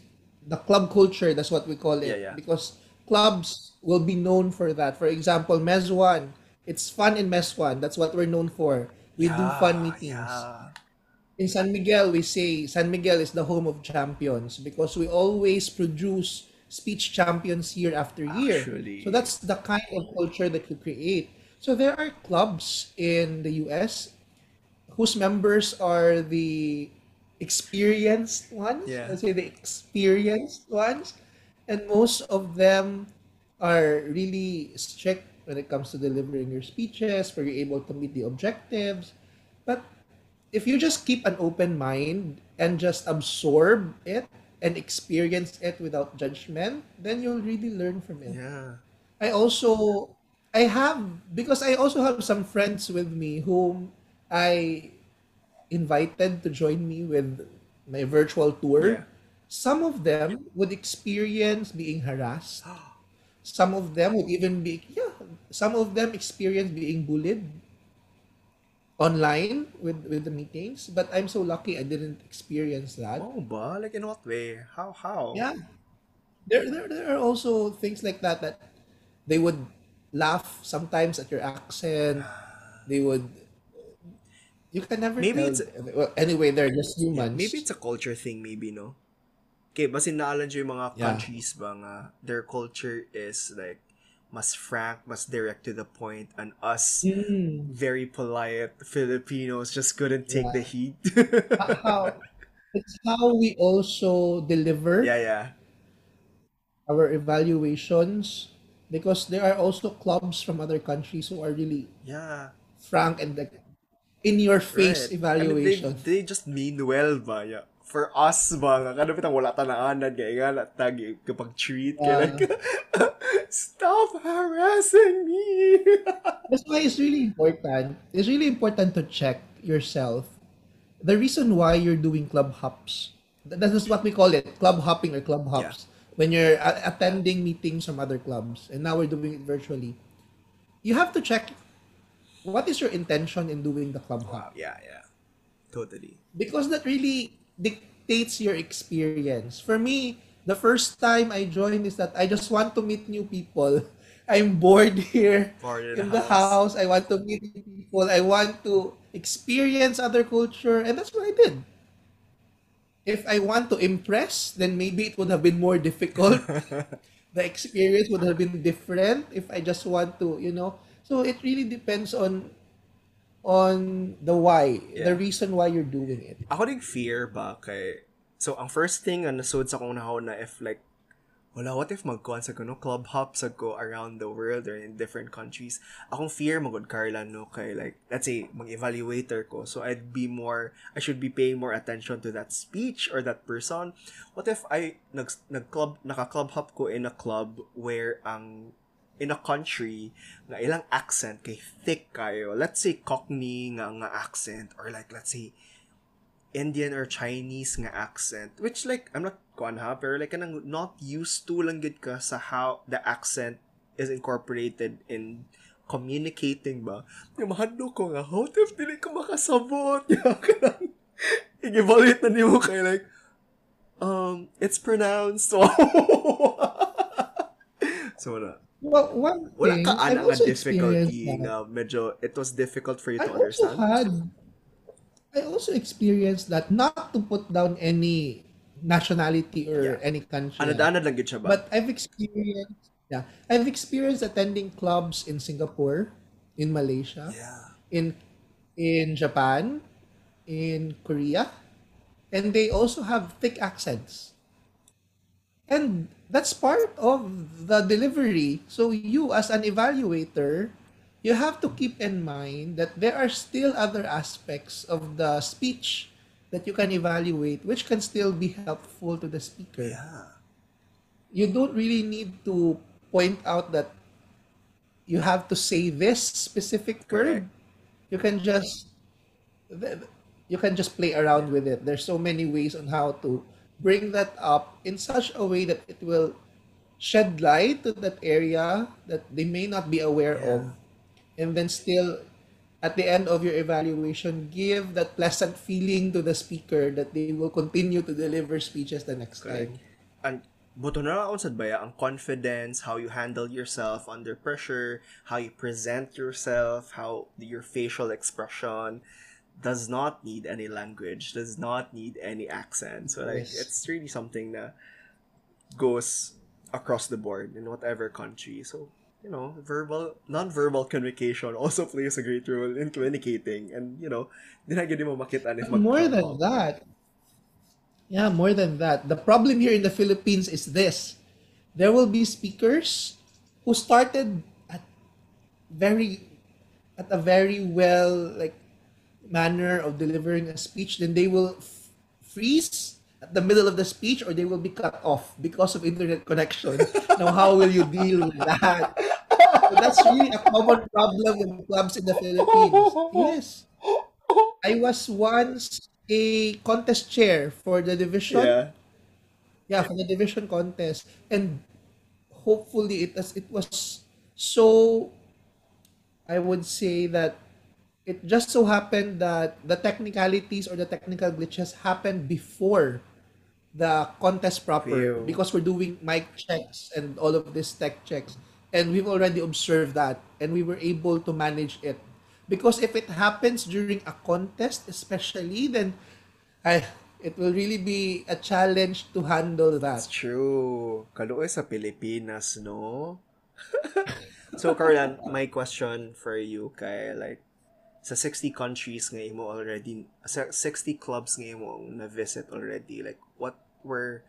the club culture, that's what we call it. Yeah, yeah. Because clubs will be known for that. For example, Mez One, it's fun in Mez One. That's what we're known for. We do fun meetings. yeah. In San Miguel, we say San Miguel is the home of champions because we always produce speech champions year after year. Actually. So that's the kind of culture that you create. So there are clubs in the US whose members are the experienced ones. Yeah. Let's say the experienced ones. And most of them are really strict when it comes to delivering your speeches, where you're able to meet the objectives. But if you just keep an open mind and just absorb it and experience it without judgment, then you'll really learn from it. yeah I also I have because I also have some friends with me whom I invited to join me with my virtual tour. Yeah. Some of them would experience being harassed. Some of them would even be yeah, some of them experience being bullied online with with the meetings, but I'm so lucky I didn't experience that. oh ba like in what way how how Yeah. There, there, there are also things like that that they would laugh sometimes at your accent. They would. You can never Maybe tell. it's- well, anyway, they're just humans. Maybe it's a culture thing, maybe, no? Okay, basin naalan yung mga Yeah. countries ba nga, their culture is like, mas frank, mas direct to the point, and us, Mm. very polite Filipinos just couldn't take Yeah. the heat. how it's how we also deliver yeah, yeah. our evaluations because there are also clubs from other countries who are really Yeah. frank and like in your face Right. evaluation. I mean, they, they just mean well ba? Yeah. For us ba, nga, kada bitang wala tanaanan, kaya nga, tagi, kapag treat, kaya Yeah. like, stop harassing me! That's why it's really important. It's really important to check yourself. The reason why you're doing club hops, that is what we call it, club hopping or club hops. When you're a- attending meetings from other clubs, and now we're doing it virtually, you have to check what is your intention in doing the club hop. Wow, yeah, yeah. Totally. because that really dictates your experience. For me, the first time I joined is that I just want to meet new people. I'm bored here Bored in the house. I want to meet new people. I want to experience other culture, and that's what I did. If I want to impress, then maybe it would have been more difficult. the experience would have been different if I just want to, you know. So it really depends on on the why, Yeah. the reason why you're doing it. Ako ding fear ba kay... So, ang first thing ang nasud sa kong nahon na if like, wala, what if magkuhan sa kuno club hops sa go around the world or in different countries. Akong fear magod Carla no kay like let's say mag-evaluator ko. So I'd be more I should be paying more attention to that speech or that person. What if I nag nag club naka club hop ko in a club where ang in a country nga ilang accent kay thick kayo. Let's say Cockney nga nga accent or like let's say Indian or Chinese nga accent which like I'm not kuan ha pero like kanang not used to lang gid ka sa how the accent is incorporated in communicating ba. Yung mahadlo ko nga how if dili ko makasabot? I-evaluate na nimo kay like um it's pronounced. So so wala Well, one wala thing, ka I've ana nga also difficulty nga medyo it was difficult for you I to also understand had I also experienced that not to put down any nationality or Yeah. any country. Ano dana lang siya ba? But I've experienced, yeah, I've experienced attending clubs in Singapore, in Malaysia, yeah. in in Japan, in Korea, and they also have thick accents. And that's part of the delivery. So you as an evaluator, you have to keep in mind that there are still other aspects of the speech that you can evaluate which can still be helpful to the speaker Yeah. you don't really need to point out that you have to say this specific word. You can just you can just play around with it. There's so many ways on how to bring that up in such a way that it will shed light to that area that they may not be aware Yeah. of and then still at the end of your evaluation give that pleasant feeling to the speaker that they will continue to deliver speeches the next Correct. time. And buto na ako sad baya ang confidence, how you handle yourself under pressure, how you present yourself, how your facial expression does not need any language, does not need any accent. So like Yes. it's really something that goes across the board in whatever country. So you know, verbal, non-verbal communication also plays a great role in communicating. And, you know, di na gini mo makitaan if More than that. Yeah, more than that. The problem here in the Philippines is this. There will be speakers who started at very at a very well like manner of delivering a speech then they will f- freeze at the middle of the speech or they will be cut off because of internet connection. now how will you deal with that? So that's really a common problem with clubs in the Philippines. Yes. I was once a contest chair for the division. Yeah. Yeah, for the division contest. And hopefully it was it was so I would say that it just so happened that the technicalities or the technical glitches happened before the contest proper Ew. because we're doing mic checks and all of these tech checks and we've already observed that and we were able to manage it because if it happens during a contest especially then I it will really be a challenge to handle that. That's that true. Kaluoy sa Pilipinas, no? so, Carlan, my question for you kay like sa 60 countries nga imo already sa 60 clubs nga imo na visit already like what were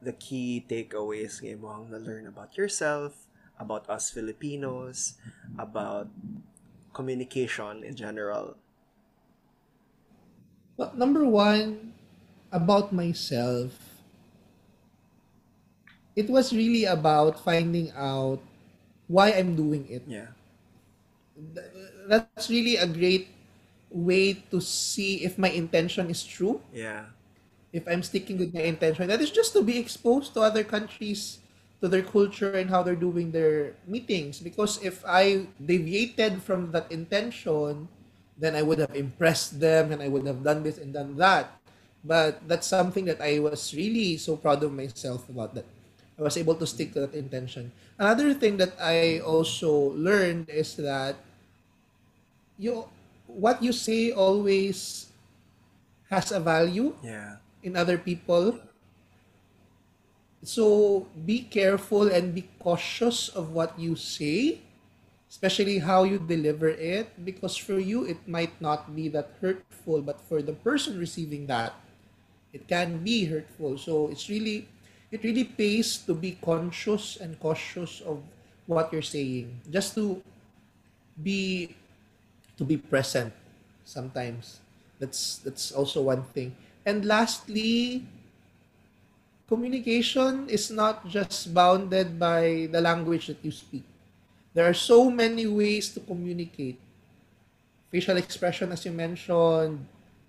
the key takeaways nga imo ang na-learn about yourself about us Filipinos about communication in general Well, number one, about myself, it was really about finding out why I'm doing it. yeah That's really a great way to see if my intention is true, yeah if I'm sticking with my intention. That is just to be exposed to other countries, to their culture and how they're doing their meetings. Because if I deviated from that intention, then I would have impressed them and I would have done this and done that. But that's something that I was really so proud of myself about that. I was able to stick to that intention. Another thing that I also learned is that you what you say always has a value yeah in other people. So be careful and be cautious of what you say, especially how you deliver it, because for you it might not be that hurtful, but for the person receiving that, it can be hurtful. So it's really, it really pays to be conscious and cautious of what you're saying, just to be, to be present sometimes. That's that's also one thing. And lastly, communication is not just bounded by the language that you speak. There are so many ways to communicate. Facial expression, as you mentioned,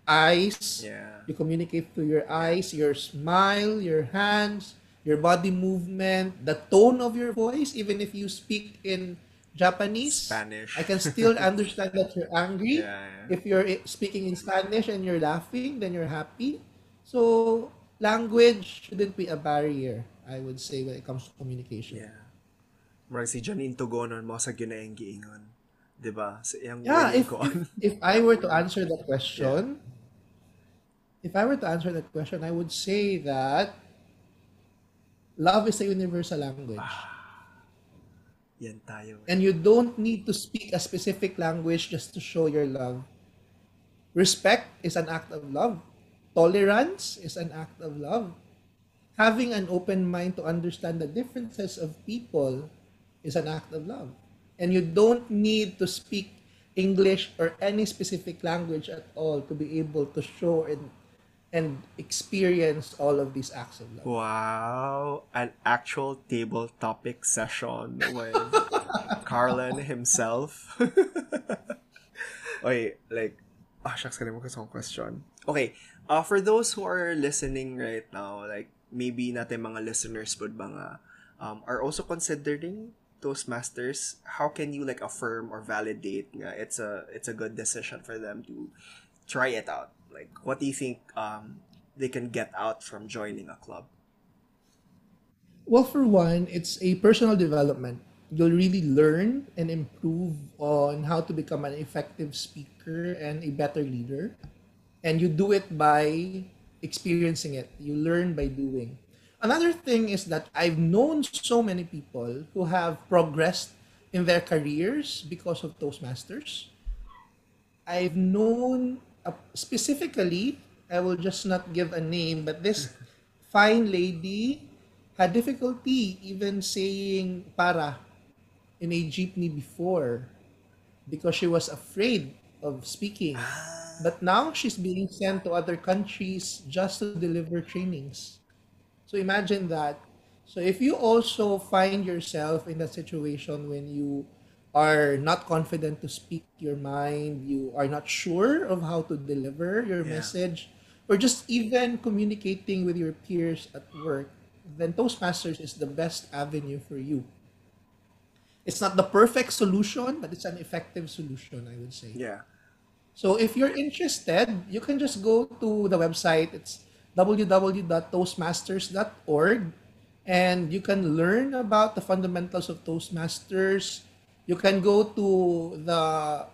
eyes. yeah You communicate through your eyes, your smile, your hands, your body movement, the tone of your voice. Even if you speak in Japanese, Spanish I can still understand that you're angry. yeah, yeah. If you're speaking in Spanish and you're laughing, then you're happy. So, language shouldn't be a barrier, I would say, when it comes to communication. Yeah. Si Janine Tugonon mo sa gyunaeng giingon. 'Di ba? Yung Yeah, if, if I were to answer that question, if I were to answer that question, I would say that love is a universal language. Ah. Yan tayo. And you don't need to speak a specific language just to show your love. Respect is an act of love. Tolerance is an act of love. Having an open mind to understand the differences of people is an act of love. And you don't need to speak English or any specific language at all to be able to show and and experience all of these acts of love. Wow, an actual table topic session with Carlan himself. okay, like, ah, shucks, kalimutan ko question. Okay, uh, for those who are listening right now, like, maybe natin mga listeners would mga, um, are also considering Toastmasters, how can you like affirm or validate nga it's a it's a good decision for them to try it out? Like, what do you think um, they can get out from joining a club? Well, for one, it's a personal development. You'll really learn and improve on how to become an effective speaker and a better leader. And you do it by experiencing it. You learn by doing. Another thing is that I've known so many people who have progressed in their careers because of Toastmasters. I've known uh, specifically, I will just not give a name, but this fine lady had difficulty even saying para in a jeepney before because she was afraid of speaking. But now she's being sent to other countries just to deliver trainings. So imagine that. So if you also find yourself in that situation when you are not confident to speak your mind, you are not sure of how to deliver your Yeah. message, or just even communicating with your peers at work, then Toastmasters is the best avenue for you. It's not the perfect solution, but it's an effective solution, I would say. Yeah. So if you're interested, you can just go to the website. It's www.toastmasters.org and you can learn about the fundamentals of Toastmasters. You can go to the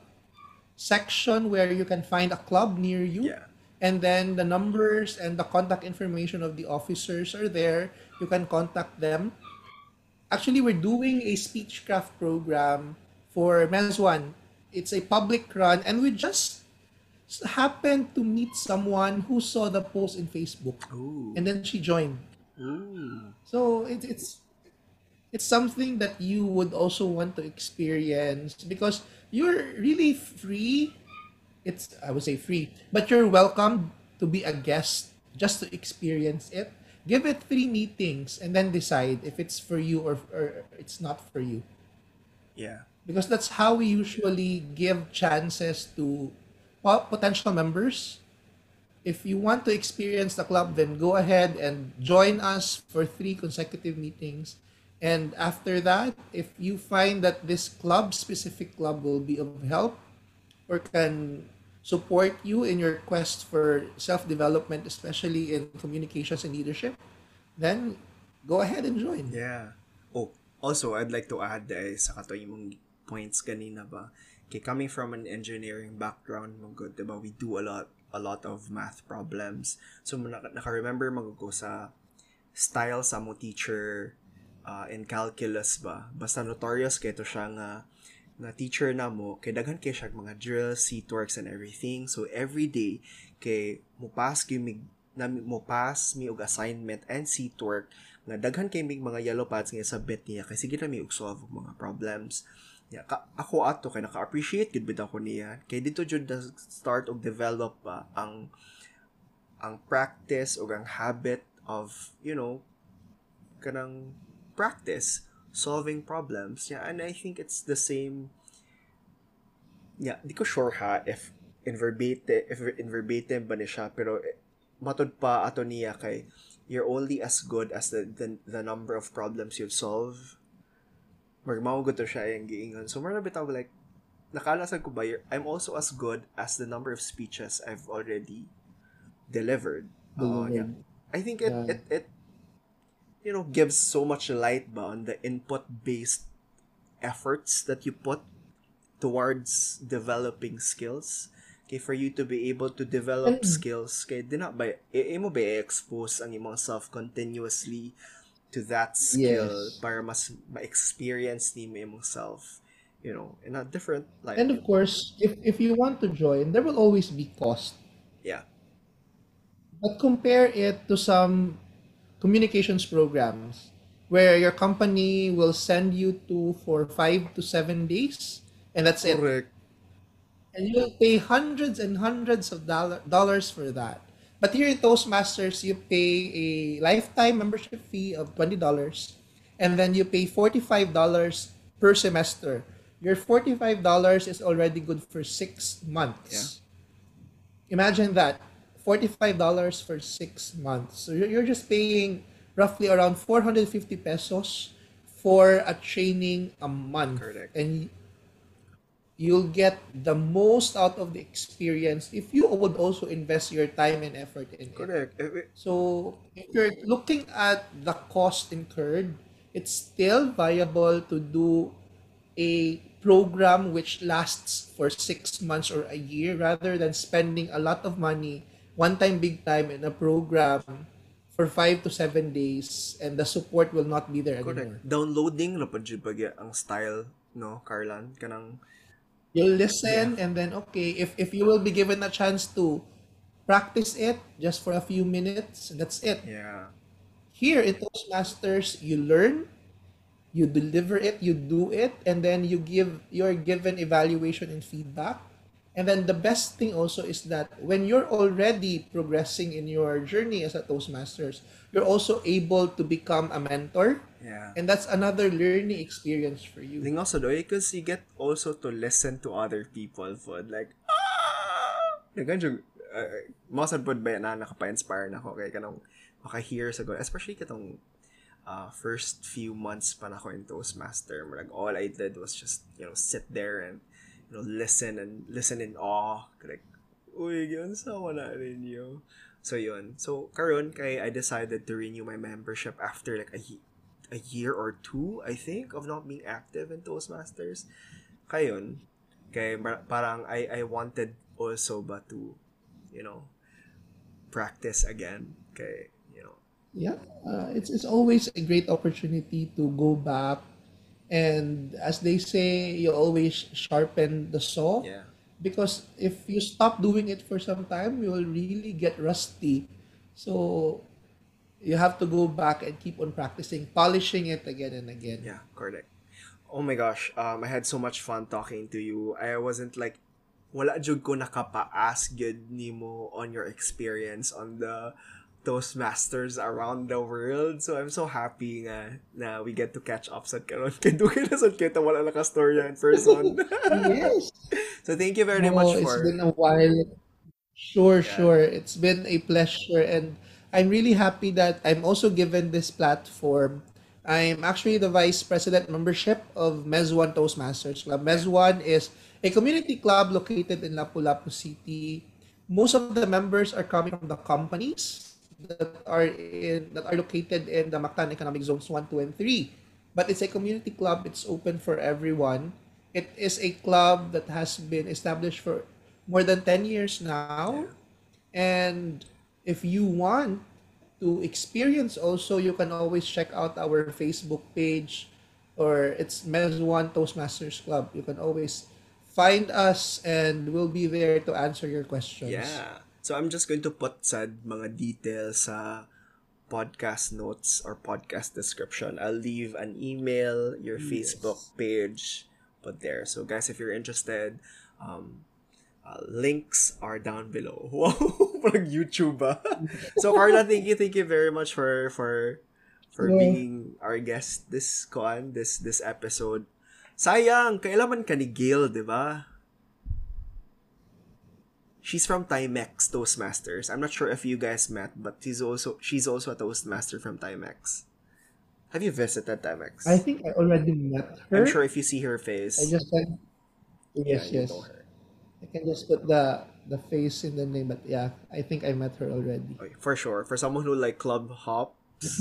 section where you can find a club near you. Yeah. And then the numbers and the contact information of the officers are there. You can contact them. Actually, we're doing a speechcraft program for Mez One. It's a public run, and we just happened to meet someone who saw the post in Facebook, Ooh. and then she joined. Ooh. So it, it's it's something that you would also want to experience because you're really free. It's I would say free, but you're welcome to be a guest just to experience it. Give it three meetings and then decide if it's for you or, or it's not for you. Yeah. Because that's how we usually give chances to po- potential members if you want to experience the club, then go ahead and join us for three consecutive meetings. And after that, if you find that this club, specific club, will be of help or can support you in your quest for self development, especially in communications and leadership, then go ahead and join. Yeah. Oh, also, I'd like to add eh, sa kato yung points kanina ba, kay coming from an engineering background, mong good, diba, we do a lot a lot of math problems. So, naka- naka-remember mag-go sa style sa mo teacher uh, in calculus ba. Basta notorious kay to siya nga na teacher na mo, kay daghan kay siya mga drills, seat works, and everything. So, every day, kay mo pass kay mig na mo pass mi og assignment and seat work nga daghan kay mig mga yellow pads nga sa bit niya kay sige na mi og solve og mga problems ya ka, ako ato kay naka-appreciate gud bid ako niya kay dito jud start og develop pa ang ang practice o ang habit of you know kanang practice solving problems yeah and I think it's the same yeah di ko sure ha if in verbatim if in verbatim ba ni siya pero matod pa ato niya kay you're only as good as the the, the number of problems you've solved magmawag to siya yung giingon so mara bitaw like nakalasan ko ba I'm also as good as the number of speeches I've already delivered Delivered. yeah. I think it, Yeah. it it you know gives so much light ba on the input based efforts that you put towards developing skills. Okay, for you to be able to develop And- skills, kay di na ba, imo ba i-expose ang imong self continuously to that skill Yes. para mas ma-experience ni mo imong self, you know, in a different life. And of course, if, if you want to join, there will always be cost. yeah. But compare it to some communications programs where your company will send you to for five to seven days, and that's it. And you'll pay hundreds and hundreds of dollar, dollars for that. But here in Toastmasters, you pay a lifetime membership fee of $20, and then you pay $45 per semester. Your $45 is already good for six months. Imagine that $45 for six months. So you're just paying roughly around 450 pesos for a training a month. Correct. And you'll get the most out of the experience if you would also invest your time and effort in it. Correct. Eh, So if you're looking at the cost incurred, it's still viable to do a program which lasts for six months or a year rather than spending a lot of money one time big time in a program for five to seven days and the support will not be there anymore. Correct. Downloading ra pud ang style no Carlan kanang You'll listen and then okay, if if you will be given a chance to practice it just for a few minutes, that's it. yeah. Here in Toastmasters, you learn, you deliver it, you do it, and then you give you're given evaluation and feedback. And then the best thing also is that when you're already progressing in your journey as a Toastmasters, you're also able to become a mentor. Yeah. And that's another learning experience for you. Thing also though, because you get also to listen to other people food like ah jud uh, pod ba na nakapa-inspire na ako kay kanang maka-hear sa go especially katong uh, first few months pa na ako in Toastmaster like all I did was just you know sit there and you know listen and listen in awe. Like uy yun sa wala ninyo so yun. So karon kay I decided to renew my membership after like a a year or two, I think, of not being active in Toastmasters. Kayon, kay parang I, I wanted also ba to, you know, practice again. Kay, you know, yeah uh, it's it's always a great opportunity to go back and as they say you always sharpen the saw yeah. because if you stop doing it for some time you will really get rusty so you have to go back and keep on practicing polishing it again and again Yeah, correct. Oh my gosh, um, I had so much fun talking to you. I wasn't like, wala jud ko nakapa-ask yun nimo on your experience on the Toastmasters around the world. So I'm so happy nga na we get to catch up sa karon. Kay duki na sad kita wala nakastorya in person. yes so thank you very much It's been a while. Sure, Yeah. sure. It's been a pleasure, and I'm really happy that I'm also given this platform. I'm actually the vice president membership of Mezwan Toastmasters Club. Mezwan is a community club located in Lapu-Lapu City. Most of the members are coming from the companies that are in that are located in the Mactan Economic Zones 1, 2, and 3. But it's a community club. It's open for everyone. It is a club that has been established for more than 10 years now. And if you want to experience also, you can always check out our Facebook page or it's Mezwan Toastmasters Club. You can always find us and we'll be there to answer your questions. Yeah. So I'm just going to put sad mga details sa podcast notes or podcast description. I'll leave an email, your Facebook page, put there. So guys, if you're interested, um, uh, links are down below. Wow, parang YouTube ah. so Carla, thank you, thank you very much for for for Yeah. being our guest this con this this episode. Sayang, kailaman ka ni Gail, di ba? She's from Timex Toastmasters. I'm not sure if you guys met, but she's also she's also a Toastmaster from Timex. Have you visited Timex? I think I already met her. I'm sure if you see her face, I just said, yes, yeah, yes. I can just put the the face in the name, but yeah, I think I met her already. Okay, for sure. For someone who like club hops,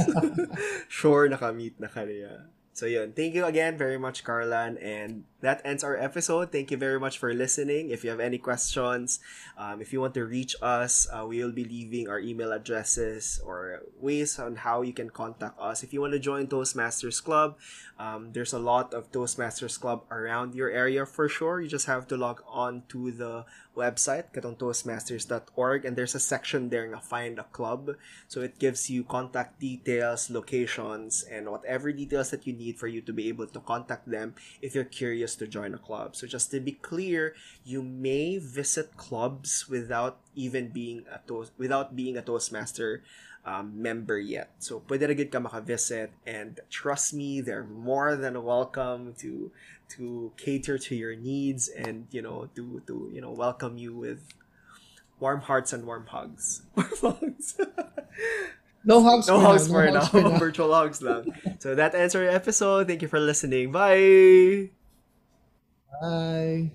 sure nakamit na ka niya. So yun, thank you again very much, Carlan, and that ends our episode. Thank you very much for listening. If you have any questions, um, if you want to reach us, uh, we will be leaving our email addresses or ways on how you can contact us. If you want to join Toastmasters Club, um, there's a lot of Toastmasters Club around your area for sure. You just have to log on to the website, katongtoastmasters.org, and there's a section there na find a club. So it gives you contact details, locations, and whatever details that you need for you to be able to contact them if you're curious to join a club. So just to be clear, you may visit clubs without even being a toast without being a Toastmaster um, member yet. So pwede rin ka maka-visit and trust me, they're more than welcome to to cater to your needs and you know to to you know welcome you with warm hearts and warm hugs. Warm hugs. No hugs no for hugs now. for no now. hugs for now. Virtual hugs lang. So that ends our episode. Thank you for listening. Bye. Bye.